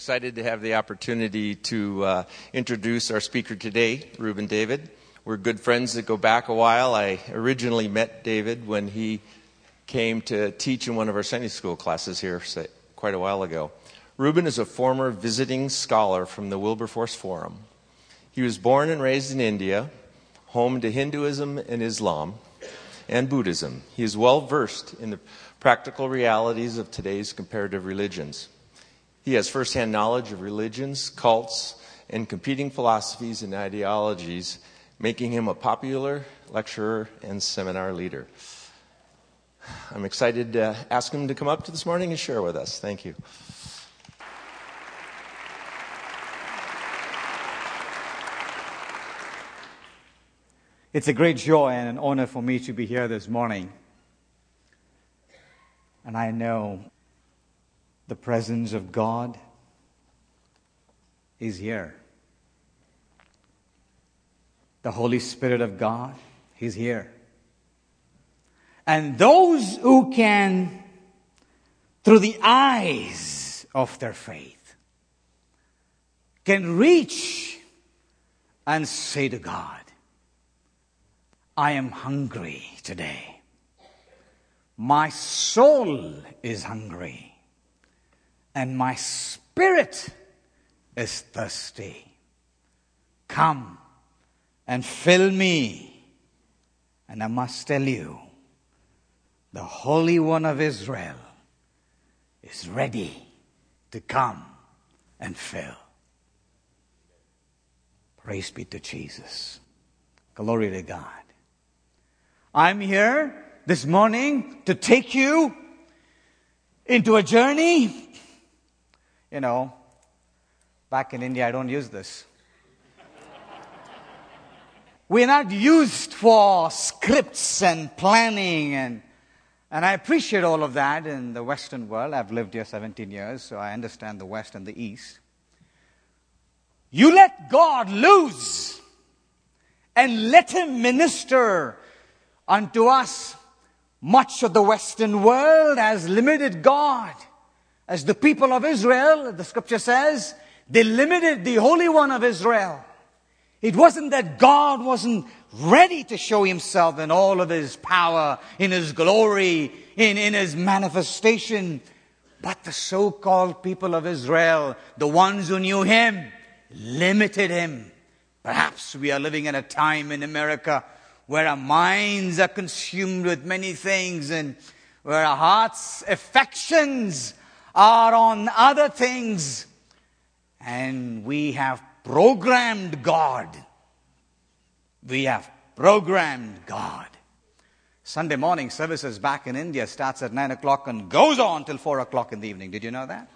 excited to have the opportunity to uh, introduce our speaker today, Reuben David. We're good friends that go back a while. I originally met David when he came to teach in one of our Sunday school classes here quite a while ago. Reuben is a former visiting scholar from the Wilberforce Forum. He was born and raised in India, home to Hinduism and Islam and Buddhism. He is well versed in the practical realities of today's comparative religions. He has firsthand knowledge of religions, cults, and competing philosophies and ideologies, making him a popular lecturer and seminar leader. I'm excited to ask him to come up to this morning and share with us. Thank you. It's a great joy and an honor for me to be here this morning. And I know the presence of God is here. The Holy Spirit of God, He's here. And those who can, through the eyes of their faith, can reach and say to God, I am hungry today. My soul is hungry and my spirit is thirsty. Come and fill me. And I must tell you, the Holy One of Israel is ready to come and fill. Praise be to Jesus. Glory to God. I'm here this morning to take you into a journey you know, back in India, I don't use this. We're not used for scripts and planning and and I appreciate all of that in the Western world. I've lived here 17 years, so I understand the West and the East. You let God loose and let Him minister unto us. Much of the Western world has limited God as the people of Israel, the scripture says, they limited the Holy One of Israel. It wasn't that God wasn't ready to show himself in all of his power, in his glory, in, in his manifestation. But the so-called people of Israel, the ones who knew him, limited him. Perhaps we are living in a time in America where our minds are consumed with many things and where our hearts' affections are on other things. And we have programmed God. We have programmed God. Sunday morning services back in India starts at 9 o'clock and goes on till 4 o'clock in the evening. Did you know that?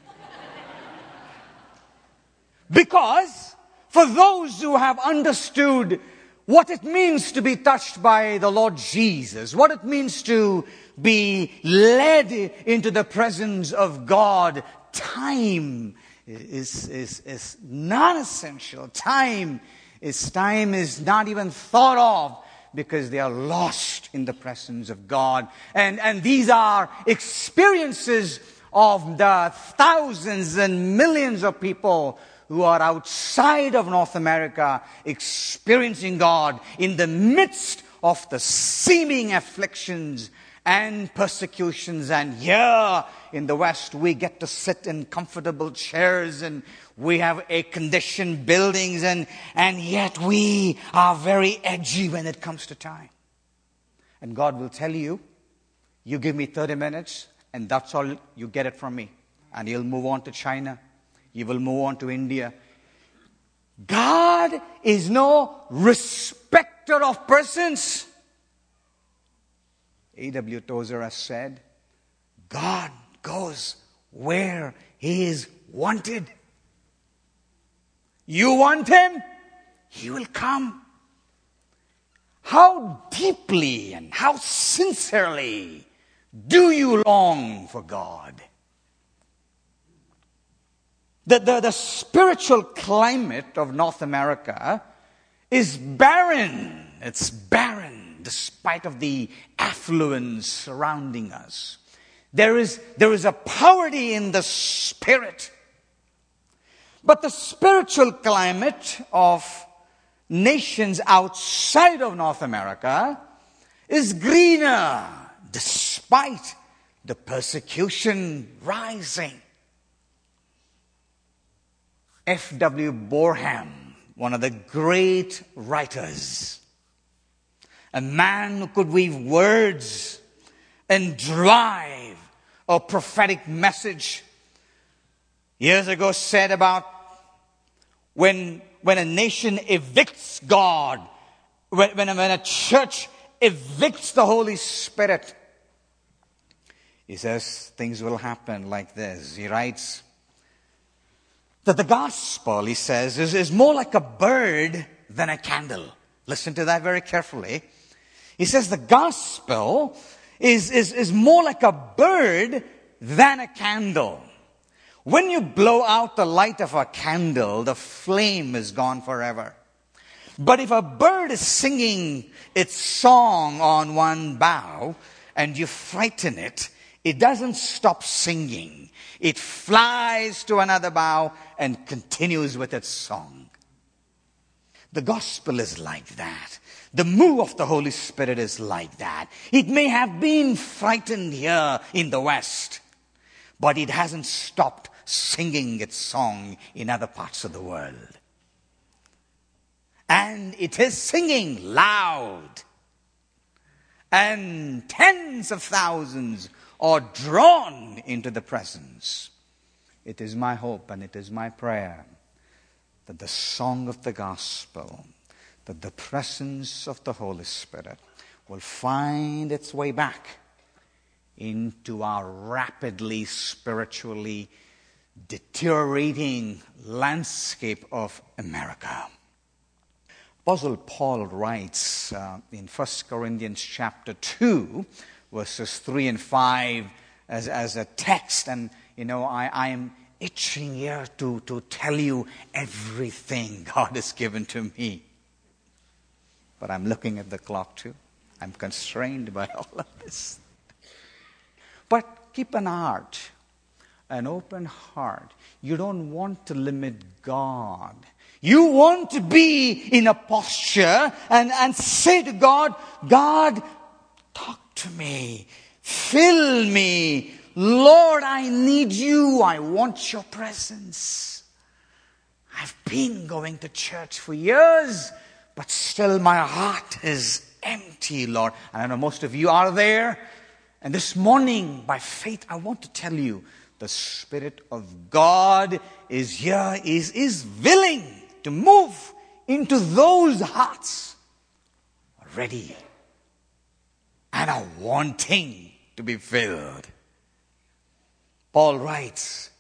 because for those who have understood what it means to be touched by the Lord Jesus, what it means to be led into the presence of God. Time is, is, is non essential. Time is, time is not even thought of because they are lost in the presence of God. And, and these are experiences of the thousands and millions of people who are outside of North America experiencing God in the midst of the seeming afflictions and persecutions. And here in the West, we get to sit in comfortable chairs and we have air conditioned buildings, and, and yet we are very edgy when it comes to time. And God will tell you, you give me 30 minutes, and that's all you get it from me. And He'll move on to China, He will move on to India. God is no respecter of persons. A.W. Tozer has said, God goes where he is wanted. You want him? He will come. How deeply and how sincerely do you long for God? The, the, the spiritual climate of North America is barren. It's barren despite of the affluence surrounding us. There is, there is a poverty in the spirit. But the spiritual climate of nations outside of North America is greener despite the persecution rising. F.W. Boreham, one of the great writers, a man who could weave words and drive a prophetic message, years ago said about when, when a nation evicts God, when, when, when a church evicts the Holy Spirit, he says things will happen like this. He writes that the gospel, he says, is, is more like a bird than a candle. Listen to that very carefully. He says the gospel is, is, is more like a bird than a candle. When you blow out the light of a candle, the flame is gone forever. But if a bird is singing its song on one bough and you frighten it, it doesn't stop singing. It flies to another bough and continues with its song. The gospel is like that. The move of the Holy Spirit is like that. It may have been frightened here in the West, but it hasn't stopped singing its song in other parts of the world. And it is singing loud. And tens of thousands are drawn into the presence. It is my hope and it is my prayer that the song of the gospel, that the presence of the Holy Spirit will find its way back into our rapidly spiritually deteriorating landscape of America. Apostle Paul writes uh, in 1 Corinthians chapter 2, verses 3 and 5 as, as a text. And, you know, I, I am itching here to, to tell you everything God has given to me. But I'm looking at the clock too. I'm constrained by all of this. But keep an heart, an open heart. You don't want to limit God. You want to be in a posture and, and say to God, God, talk to me. Fill me. Lord, I need you. I want your presence. I've been going to church for years, but still my heart is empty, Lord. And I know most of you are there. And this morning, by faith, I want to tell you the Spirit of God is here, is, is willing to move into those hearts ready and a wanting to be filled. Paul writes,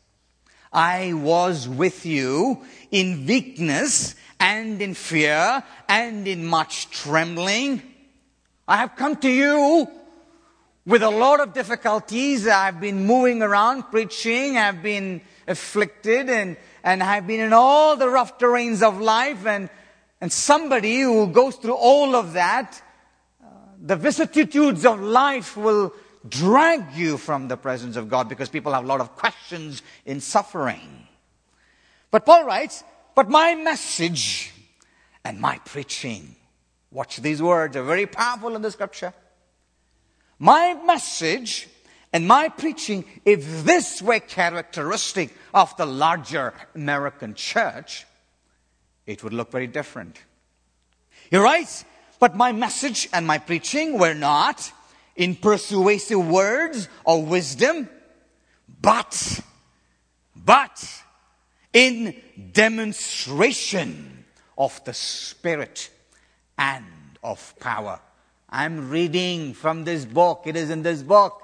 I was with you in weakness and in fear and in much trembling. I have come to you with a lot of difficulties. I've been moving around preaching. I've been afflicted and, and I've been in all the rough terrains of life. And, and somebody who goes through all of that the vicissitudes of life will drag you from the presence of God because people have a lot of questions in suffering. But Paul writes, but my message and my preaching, watch these words, are very powerful in the scripture. My message and my preaching, if this were characteristic of the larger American church, it would look very different. He writes, but my message and my preaching were not in persuasive words or wisdom, but, but in demonstration of the Spirit and of power. I'm reading from this book. It is in this book.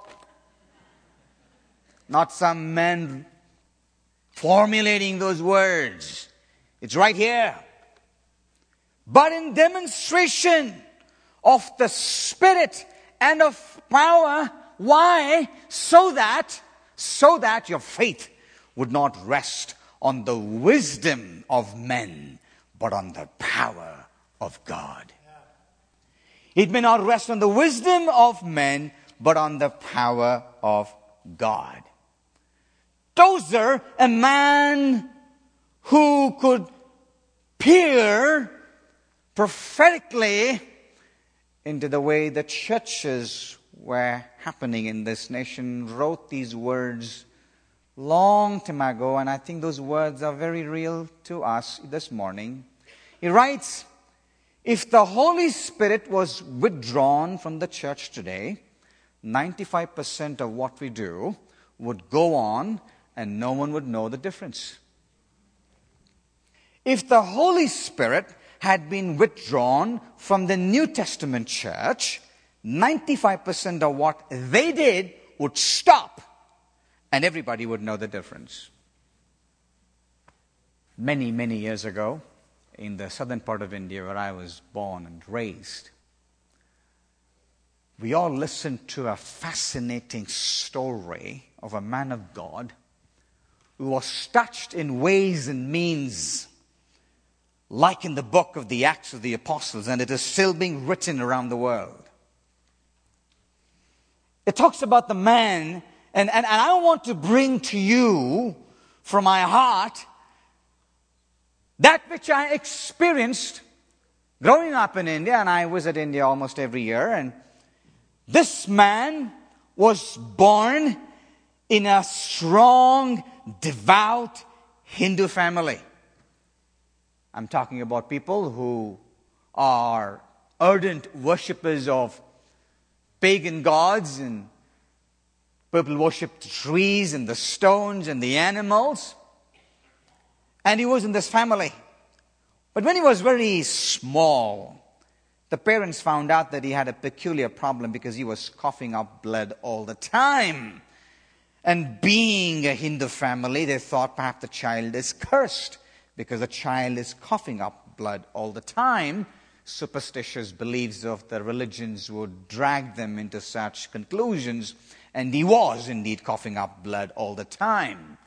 Not some men formulating those words. It's right here but in demonstration of the Spirit and of power. Why? So that, so that your faith would not rest on the wisdom of men, but on the power of God. It may not rest on the wisdom of men, but on the power of God. Tozer, a man who could peer prophetically into the way the churches were happening in this nation wrote these words long time ago, and I think those words are very real to us this morning. He writes, If the Holy Spirit was withdrawn from the church today, 95% of what we do would go on and no one would know the difference. If the Holy Spirit had been withdrawn from the New Testament church, 95% of what they did would stop and everybody would know the difference. Many, many years ago, in the southern part of India where I was born and raised, we all listened to a fascinating story of a man of God who was touched in ways and means like in the book of the Acts of the Apostles, and it is still being written around the world. It talks about the man, and, and, and I want to bring to you from my heart that which I experienced growing up in India, and I visit India almost every year, and this man was born in a strong, devout Hindu family. I'm talking about people who are ardent worshippers of pagan gods and people worship the trees and the stones and the animals. And he was in this family. But when he was very small, the parents found out that he had a peculiar problem because he was coughing up blood all the time. And being a Hindu family, they thought perhaps the child is cursed because the child is coughing up blood all the time. Superstitious beliefs of the religions would drag them into such conclusions, and he was indeed coughing up blood all the time.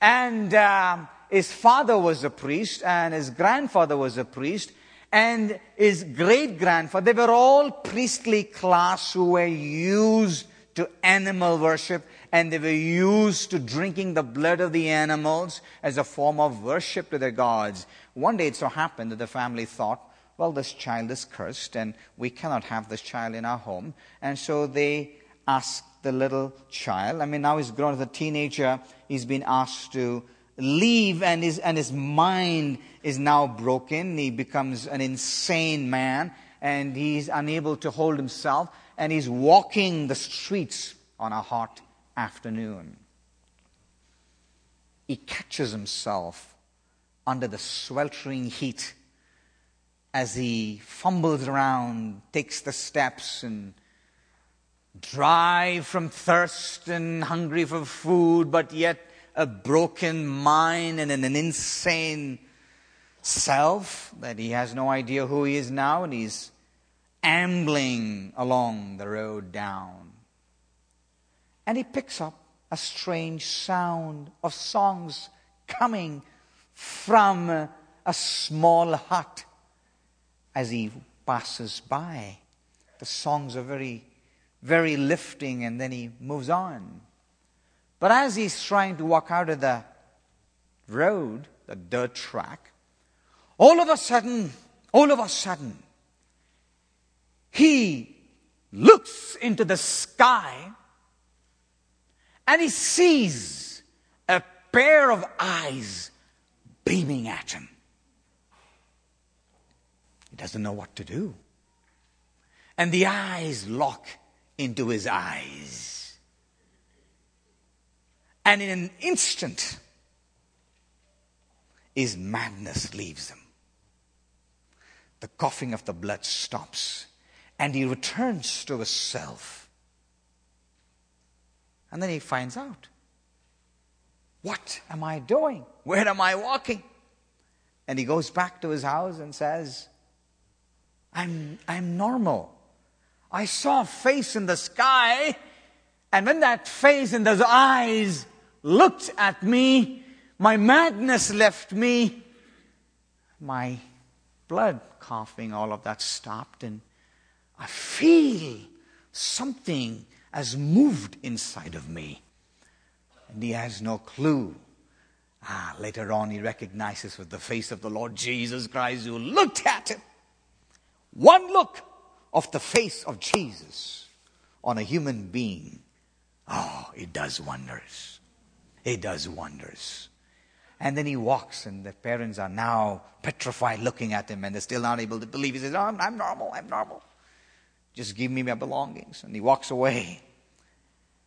And uh, his father was a priest, and his grandfather was a priest, and his great grandfather, they were all priestly class who were used to animal worship and they were used to drinking the blood of the animals as a form of worship to their gods. One day it so happened that the family thought, well, this child is cursed and we cannot have this child in our home. And so they asked the little child, I mean, now he's grown as a teenager, he's been asked to leave and his, and his mind is now broken. He becomes an insane man and he's unable to hold himself and he's walking the streets on a hot afternoon. He catches himself under the sweltering heat as he fumbles around, takes the steps, and dry from thirst and hungry for food, but yet a broken mind and an insane self that he has no idea who he is now, and he's ambling along the road down. And he picks up a strange sound of songs coming from a small hut as he passes by. The songs are very, very lifting, and then he moves on. But as he's trying to walk out of the road, the dirt track, all of a sudden, all of a sudden, he looks into the sky and he sees a pair of eyes beaming at him. He doesn't know what to do. And the eyes lock into his eyes. And in an instant, his madness leaves him. The coughing of the blood stops, and he returns to his self and then he finds out what am I doing? Where am I walking? And he goes back to his house and says, I'm, I'm normal. I saw a face in the sky, and when that face and those eyes looked at me, my madness left me. My blood coughing, all of that stopped, and I feel something has moved inside of me. And he has no clue Ah, later on, he recognizes with the face of the Lord Jesus Christ who looked at him. One look of the face of Jesus on a human being. Oh, it does wonders. It does wonders. And then he walks, and the parents are now petrified looking at him, and they're still not able to believe. He says, oh, I'm, I'm normal, I'm normal. Just give me my belongings. And he walks away.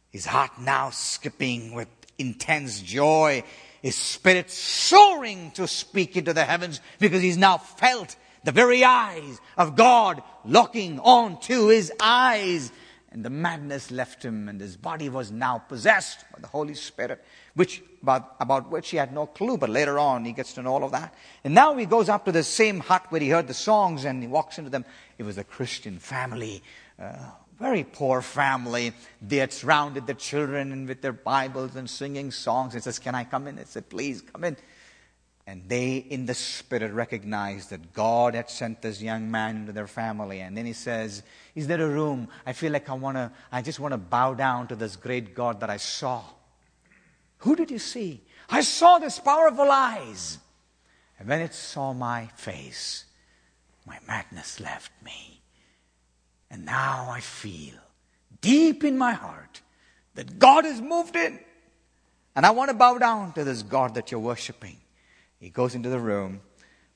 His heart now skipping with intense joy, his spirit soaring to speak into the heavens because he's now felt the very eyes of God looking onto his eyes. And the madness left him, and his body was now possessed by the Holy Spirit, which about, about which he had no clue. But later on, he gets to know all of that. And now he goes up to the same hut where he heard the songs, and he walks into them. It was a Christian family, uh, very poor family. They had surrounded the children with their Bibles and singing songs. He says, "Can I come in?" He said, "Please come in." And they, in the spirit, recognized that God had sent this young man into their family. And then he says, Is there a room? I feel like I want to, I just want to bow down to this great God that I saw. Who did you see? I saw this powerful eyes. And when it saw my face, my madness left me. And now I feel deep in my heart that God has moved in. And I want to bow down to this God that you're worshiping. He goes into the room,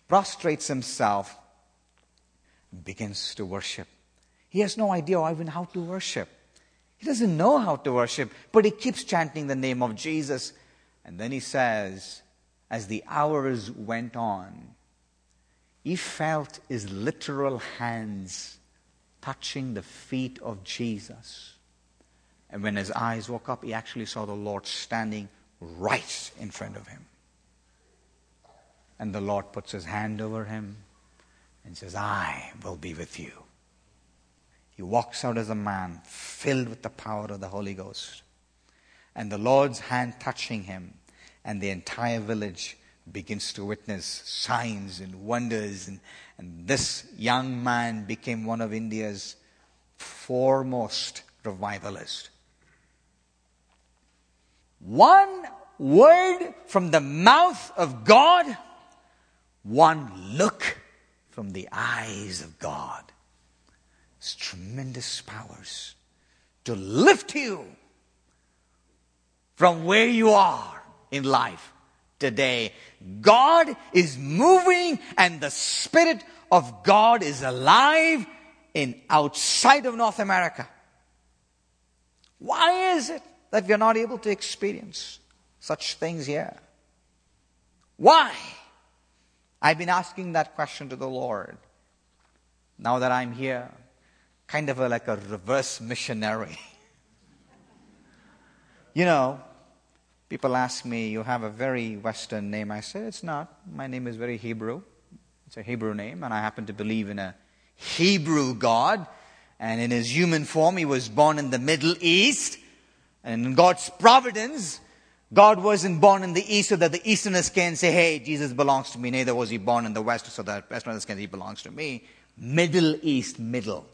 prostrates himself, begins to worship. He has no idea even how to worship. He doesn't know how to worship, but he keeps chanting the name of Jesus. And then he says, as the hours went on, he felt his literal hands touching the feet of Jesus. And when his eyes woke up, he actually saw the Lord standing right in front of him. And the Lord puts his hand over him and says, I will be with you. He walks out as a man filled with the power of the Holy Ghost. And the Lord's hand touching him, and the entire village begins to witness signs and wonders. And, and this young man became one of India's foremost revivalists. One word from the mouth of God one look from the eyes of God. It's tremendous powers to lift you from where you are in life today. God is moving and the Spirit of God is alive in outside of North America. Why is it that we are not able to experience such things here? Why? I've been asking that question to the Lord. Now that I'm here, kind of a, like a reverse missionary. you know, people ask me, You have a very Western name. I say, It's not. My name is very Hebrew. It's a Hebrew name, and I happen to believe in a Hebrew God. And in his human form, he was born in the Middle East. And in God's providence, God wasn't born in the East so that the Easterners can say, hey, Jesus belongs to me. Neither was he born in the West so that Westerners can say he belongs to me. Middle East, middle.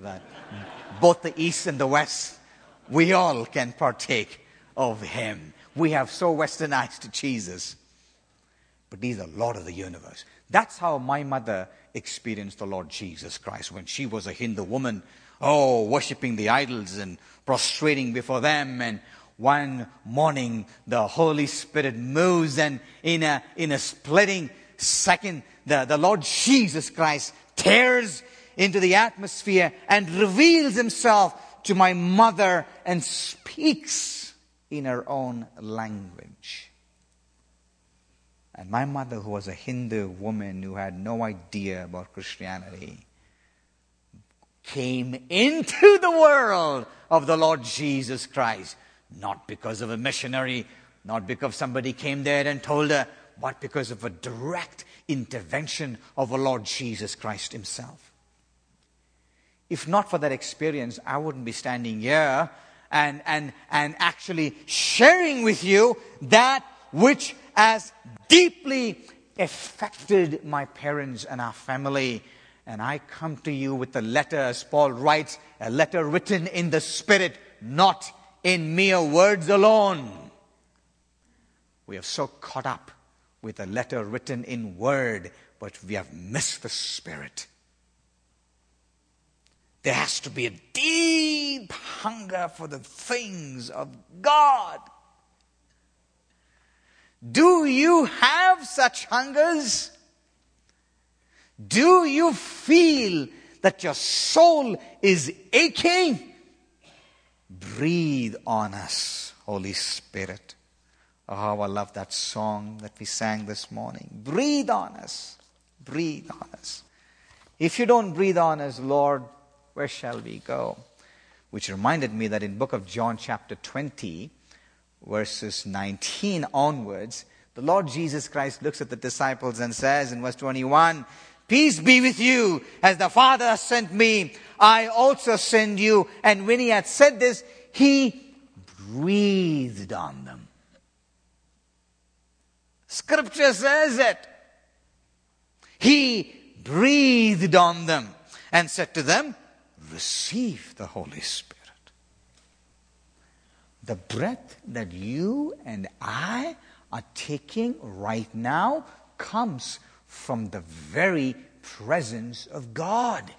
That both the East and the West, we all can partake of him. We have so westernized Jesus. But he's the Lord of the universe. That's how my mother experienced the Lord Jesus Christ when she was a Hindu woman. Oh, worshipping the idols and prostrating before them and one morning the Holy Spirit moves and in a, in a splitting second, the, the Lord Jesus Christ tears into the atmosphere and reveals himself to my mother and speaks in her own language. And my mother, who was a Hindu woman who had no idea about Christianity, came into the world of the Lord Jesus Christ not because of a missionary, not because somebody came there and told her, but because of a direct intervention of the Lord Jesus Christ Himself. If not for that experience, I wouldn't be standing here and, and, and actually sharing with you that which has deeply affected my parents and our family. And I come to you with a letter, as Paul writes, a letter written in the Spirit, not in mere words alone. We have so caught up with a letter written in word, but we have missed the spirit. There has to be a deep hunger for the things of God. Do you have such hungers? Do you feel that your soul is aching? Breathe on us, Holy Spirit. Oh, I love that song that we sang this morning. Breathe on us. Breathe on us. If you don't breathe on us, Lord, where shall we go? Which reminded me that in book of John chapter 20, verses 19 onwards, the Lord Jesus Christ looks at the disciples and says in verse 21, Peace be with you, as the Father sent me, I also send you. And when he had said this, he breathed on them. Scripture says it. He breathed on them and said to them, Receive the Holy Spirit. The breath that you and I are taking right now comes from the very presence of God.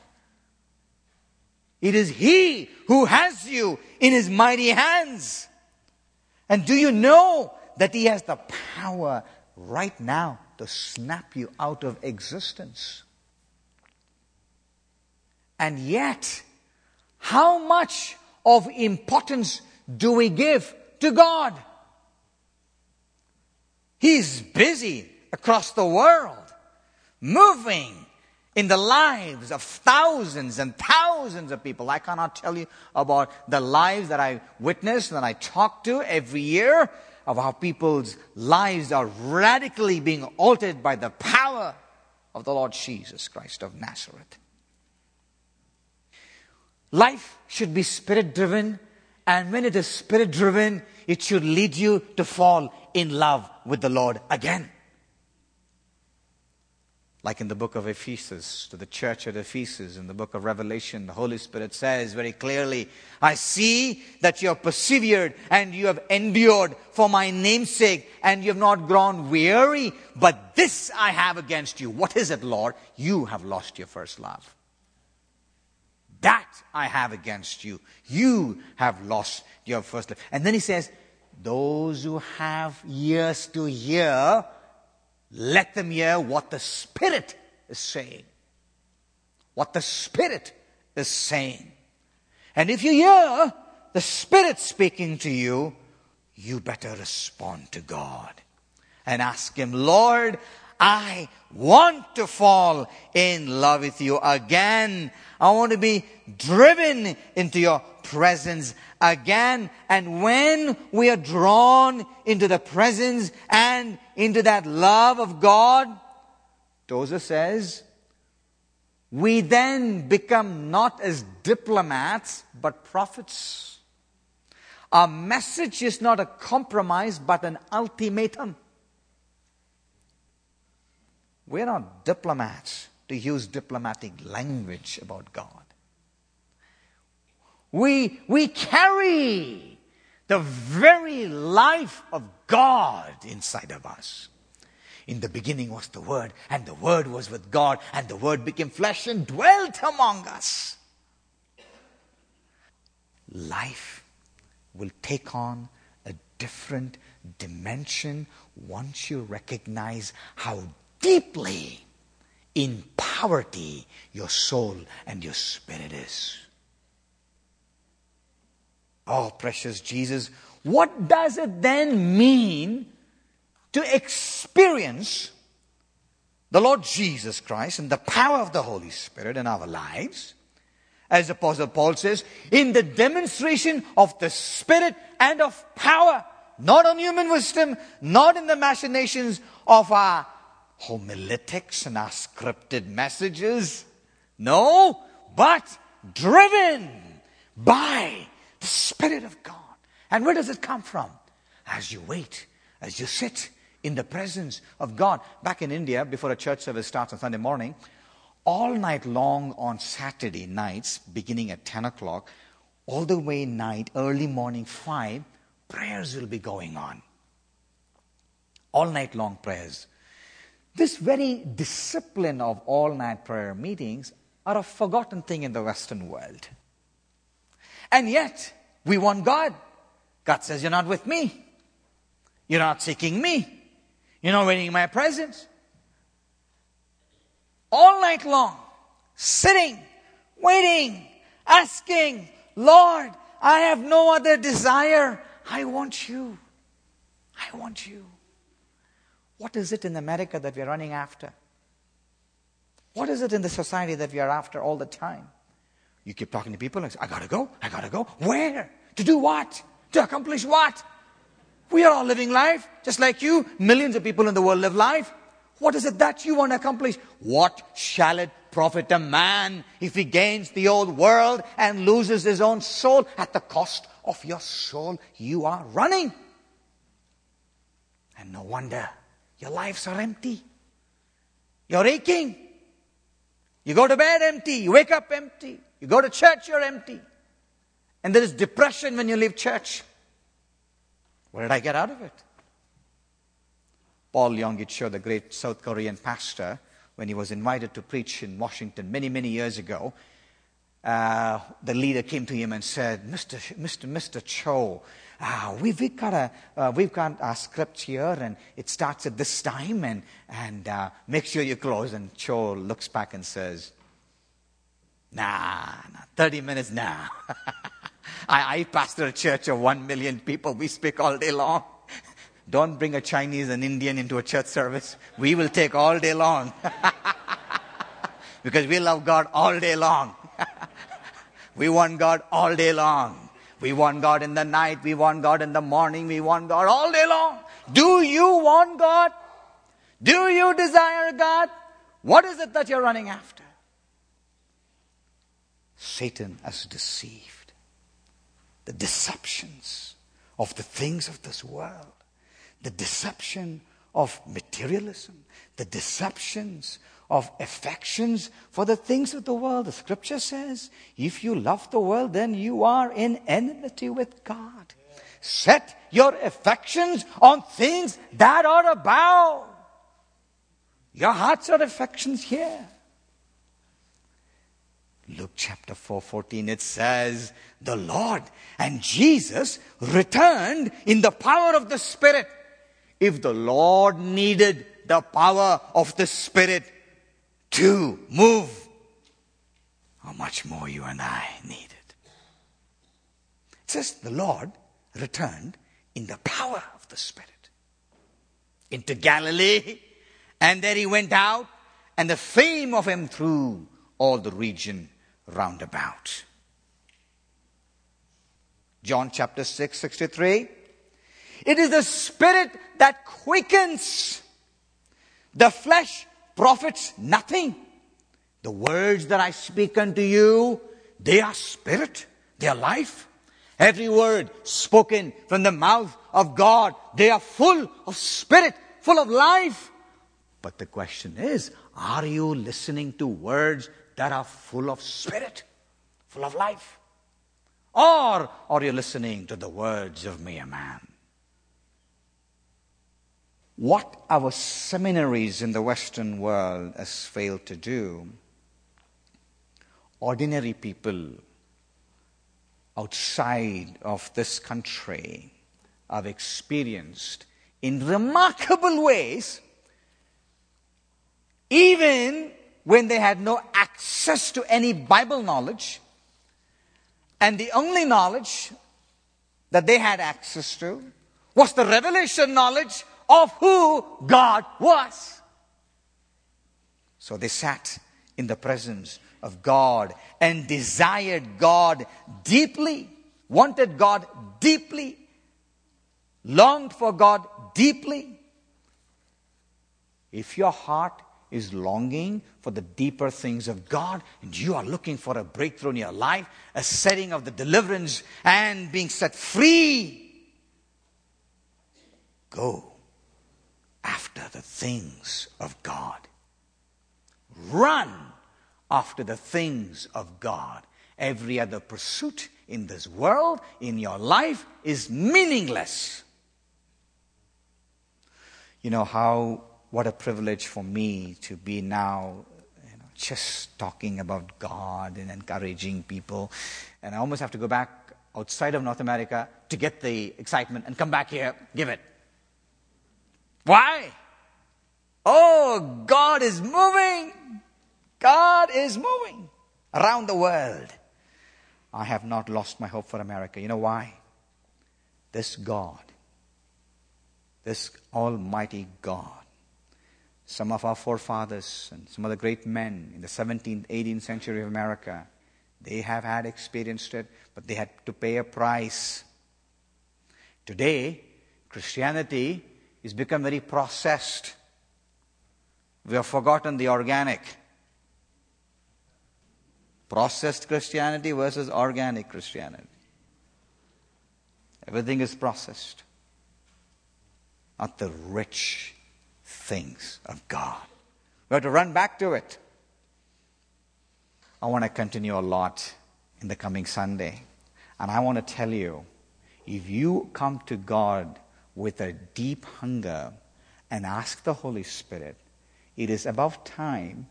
It is He who has you in His mighty hands. And do you know that He has the power right now to snap you out of existence. And yet, how much of importance do we give to God? He's busy across the world, moving in the lives of thousands and thousands of people. I cannot tell you about the lives that I witness and I talk to every year of how people's lives are radically being altered by the power of the Lord Jesus Christ of Nazareth. Life should be spirit driven, and when it is spirit driven, it should lead you to fall in love with the Lord again. Like in the book of Ephesus, to the church at Ephesus, in the book of Revelation, the Holy Spirit says very clearly, I see that you have persevered and you have endured for my name's sake and you have not grown weary. But this I have against you. What is it, Lord? You have lost your first love. That I have against you. You have lost your first love. And then he says, those who have ears to hear, let them hear what the Spirit is saying. What the Spirit is saying. And if you hear the Spirit speaking to you, you better respond to God and ask Him, Lord, I want to fall in love with you again. I want to be driven into your presence again. And when we are drawn into the presence and into that love of God, Tozer says, we then become not as diplomats, but prophets. Our message is not a compromise, but an ultimatum. We're not diplomats to use diplomatic language about God. We, we carry the very life of God inside of us. In the beginning was the Word, and the Word was with God, and the Word became flesh and dwelt among us. Life will take on a different dimension once you recognize how deeply in poverty your soul and your spirit is. Oh, precious Jesus, what does it then mean to experience the Lord Jesus Christ and the power of the Holy Spirit in our lives? As Apostle Paul says, in the demonstration of the Spirit and of power, not on human wisdom, not in the machinations of our homiletics and our scripted messages. No, but driven by the Spirit of God. And where does it come from? As you wait, as you sit in the presence of God. Back in India, before a church service starts on Sunday morning, all night long on Saturday nights, beginning at 10 o'clock, all the way night, early morning 5, prayers will be going on. All night long prayers. This very discipline of all night prayer meetings are a forgotten thing in the Western world. And yet, we want God. God says, You're not with me. You're not seeking me. You're not waiting in my presence. All night long, sitting, waiting, asking, Lord, I have no other desire. I want you. I want you. What is it in America that we're running after? What is it in the society that we are after all the time? You keep talking to people and say, I gotta go, I gotta go. Where? To do what? To accomplish what? We are all living life, just like you. Millions of people in the world live life. What is it that you want to accomplish? What shall it profit a man if he gains the old world and loses his own soul at the cost of your soul? You are running. And no wonder your lives are empty. You're aching. You go to bed empty. You wake up empty. You go to church, you're empty. And there is depression when you leave church. What did I get out of it? Paul Yonggi Cho, the great South Korean pastor, when he was invited to preach in Washington many, many years ago, uh, the leader came to him and said, Mr. Mr. Mr. Cho, uh, we've, we've, got a, uh, we've got our script here and it starts at this time and, and uh, make sure you close. And Cho looks back and says, Nah, nah 30 minutes, nah. I, I pastor a church of one million people. We speak all day long. Don't bring a Chinese and Indian into a church service. We will take all day long. because we love God all day long. we want God all day long. We want God in the night. We want God in the morning. We want God all day long. Do you want God? Do you desire God? What is it that you're running after? Satan has deceived the deceptions of the things of this world the deception of materialism, the deceptions of affections for the things of the world. The scripture says, if you love the world, then you are in enmity with God. Set your affections on things that are above. Your hearts are affections here. Luke chapter 4 14, it says, The Lord and Jesus returned in the power of the Spirit if the Lord needed the power of the Spirit to move, how much more you and I need it. It says the Lord returned in the power of the Spirit into Galilee, and there he went out, and the fame of him through all the region round about. John chapter 6, 63. It is the spirit that quickens. The flesh profits nothing. The words that I speak unto you, they are spirit, they are life. Every word spoken from the mouth of God, they are full of spirit, full of life. But the question is, are you listening to words that are full of spirit, full of life? Or are you listening to the words of mere man? What our seminaries in the Western world has failed to do, ordinary people outside of this country have experienced in remarkable ways, even when they had no access to any Bible knowledge, and the only knowledge that they had access to was the revelation knowledge of who God was. So they sat in the presence of God and desired God deeply, wanted God deeply, longed for God deeply. If your heart is longing for the deeper things of God and you are looking for a breakthrough in your life, a setting of the deliverance and being set free, go after the things of God. Run after the things of God. Every other pursuit in this world, in your life, is meaningless. you know, how, what a privilege for me to be now you know, just talking about God and encouraging people. And I almost have to go back outside of North America to get the excitement and come back here, give it. Why? Oh, God is moving. God is moving around the world. I have not lost my hope for America. You know why? This God, this Almighty God, some of our forefathers and some of the great men in the 17th, 18th century of America, they have had experienced it, but they had to pay a price. Today, Christianity is become very processed. We have forgotten the organic. Processed Christianity versus organic Christianity. Everything is processed, not the rich things of God. We have to run back to it. I want to continue a lot in the coming Sunday. And I want to tell you if you come to God with a deep hunger and ask the Holy Spirit, it is about time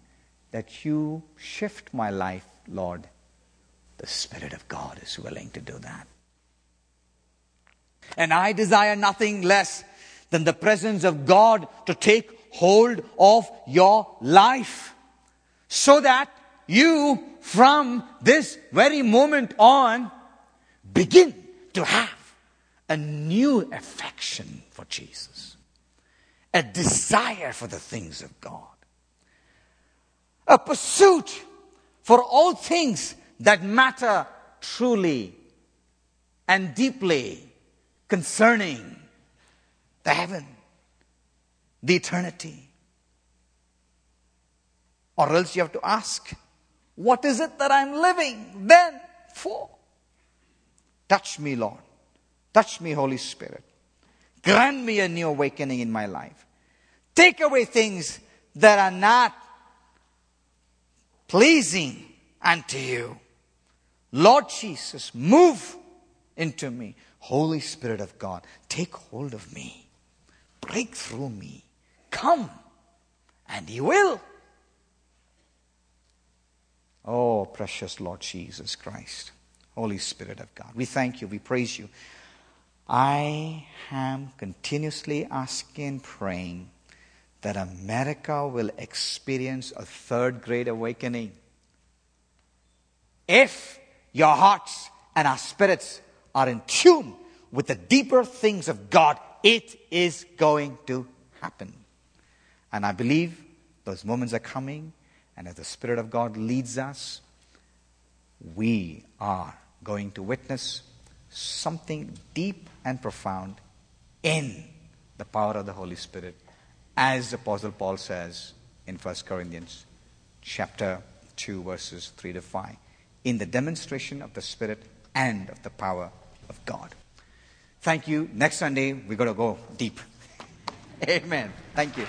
that you shift my life, Lord. The Spirit of God is willing to do that. And I desire nothing less than the presence of God to take hold of your life. So that you, from this very moment on, begin to have a new affection for Jesus, a desire for the things of God, a pursuit for all things that matter truly and deeply concerning the heaven, the eternity. Or else you have to ask, what is it that I'm living then for? Touch me, Lord. Touch me, Holy Spirit. Grant me a new awakening in my life. Take away things that are not pleasing unto you. Lord Jesus, move into me. Holy Spirit of God, take hold of me. Break through me. Come. And He will. Oh, precious Lord Jesus Christ. Holy Spirit of God. We thank you. We praise you. I am continuously asking, praying that America will experience a third great awakening. If your hearts and our spirits are in tune with the deeper things of God, it is going to happen. And I believe those moments are coming, and as the Spirit of God leads us, we are going to witness something deep and profound in the power of the Holy Spirit, as Apostle Paul says in 1 Corinthians chapter 2, verses 3 to 5, in the demonstration of the Spirit and of the power of God. Thank you. Next Sunday, we're going to go deep. Amen. Thank you.